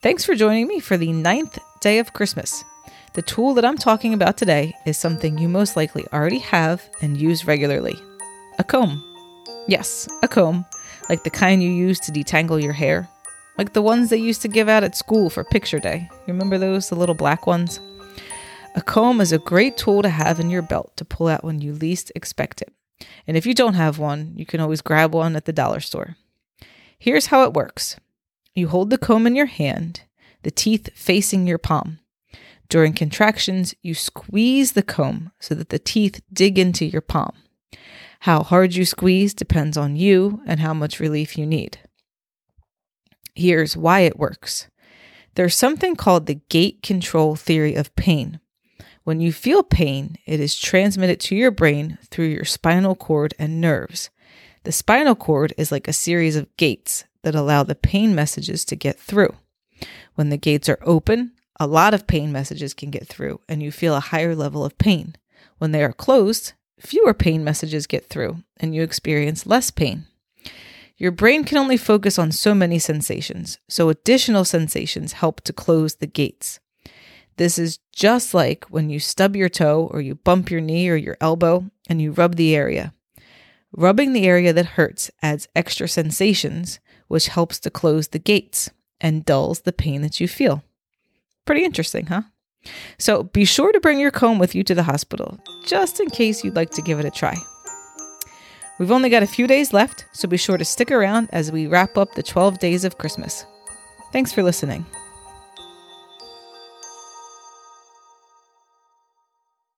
Thanks for joining me for the ninth day of Christmas. The tool that I'm talking about today is something you most likely already have and use regularly a comb. Yes, a comb, like the kind you use to detangle your hair, like the ones they used to give out at school for picture day. You remember those, the little black ones? A comb is a great tool to have in your belt to pull out when you least expect it. And if you don't have one, you can always grab one at the dollar store. Here's how it works you hold the comb in your hand, the teeth facing your palm. During contractions, you squeeze the comb so that the teeth dig into your palm. How hard you squeeze depends on you and how much relief you need. Here's why it works there's something called the gate control theory of pain. When you feel pain, it is transmitted to your brain through your spinal cord and nerves. The spinal cord is like a series of gates that allow the pain messages to get through. When the gates are open, a lot of pain messages can get through and you feel a higher level of pain. When they are closed, fewer pain messages get through and you experience less pain. Your brain can only focus on so many sensations, so additional sensations help to close the gates. This is just like when you stub your toe or you bump your knee or your elbow and you rub the area. Rubbing the area that hurts adds extra sensations, which helps to close the gates and dulls the pain that you feel. Pretty interesting, huh? So be sure to bring your comb with you to the hospital, just in case you'd like to give it a try. We've only got a few days left, so be sure to stick around as we wrap up the 12 days of Christmas. Thanks for listening.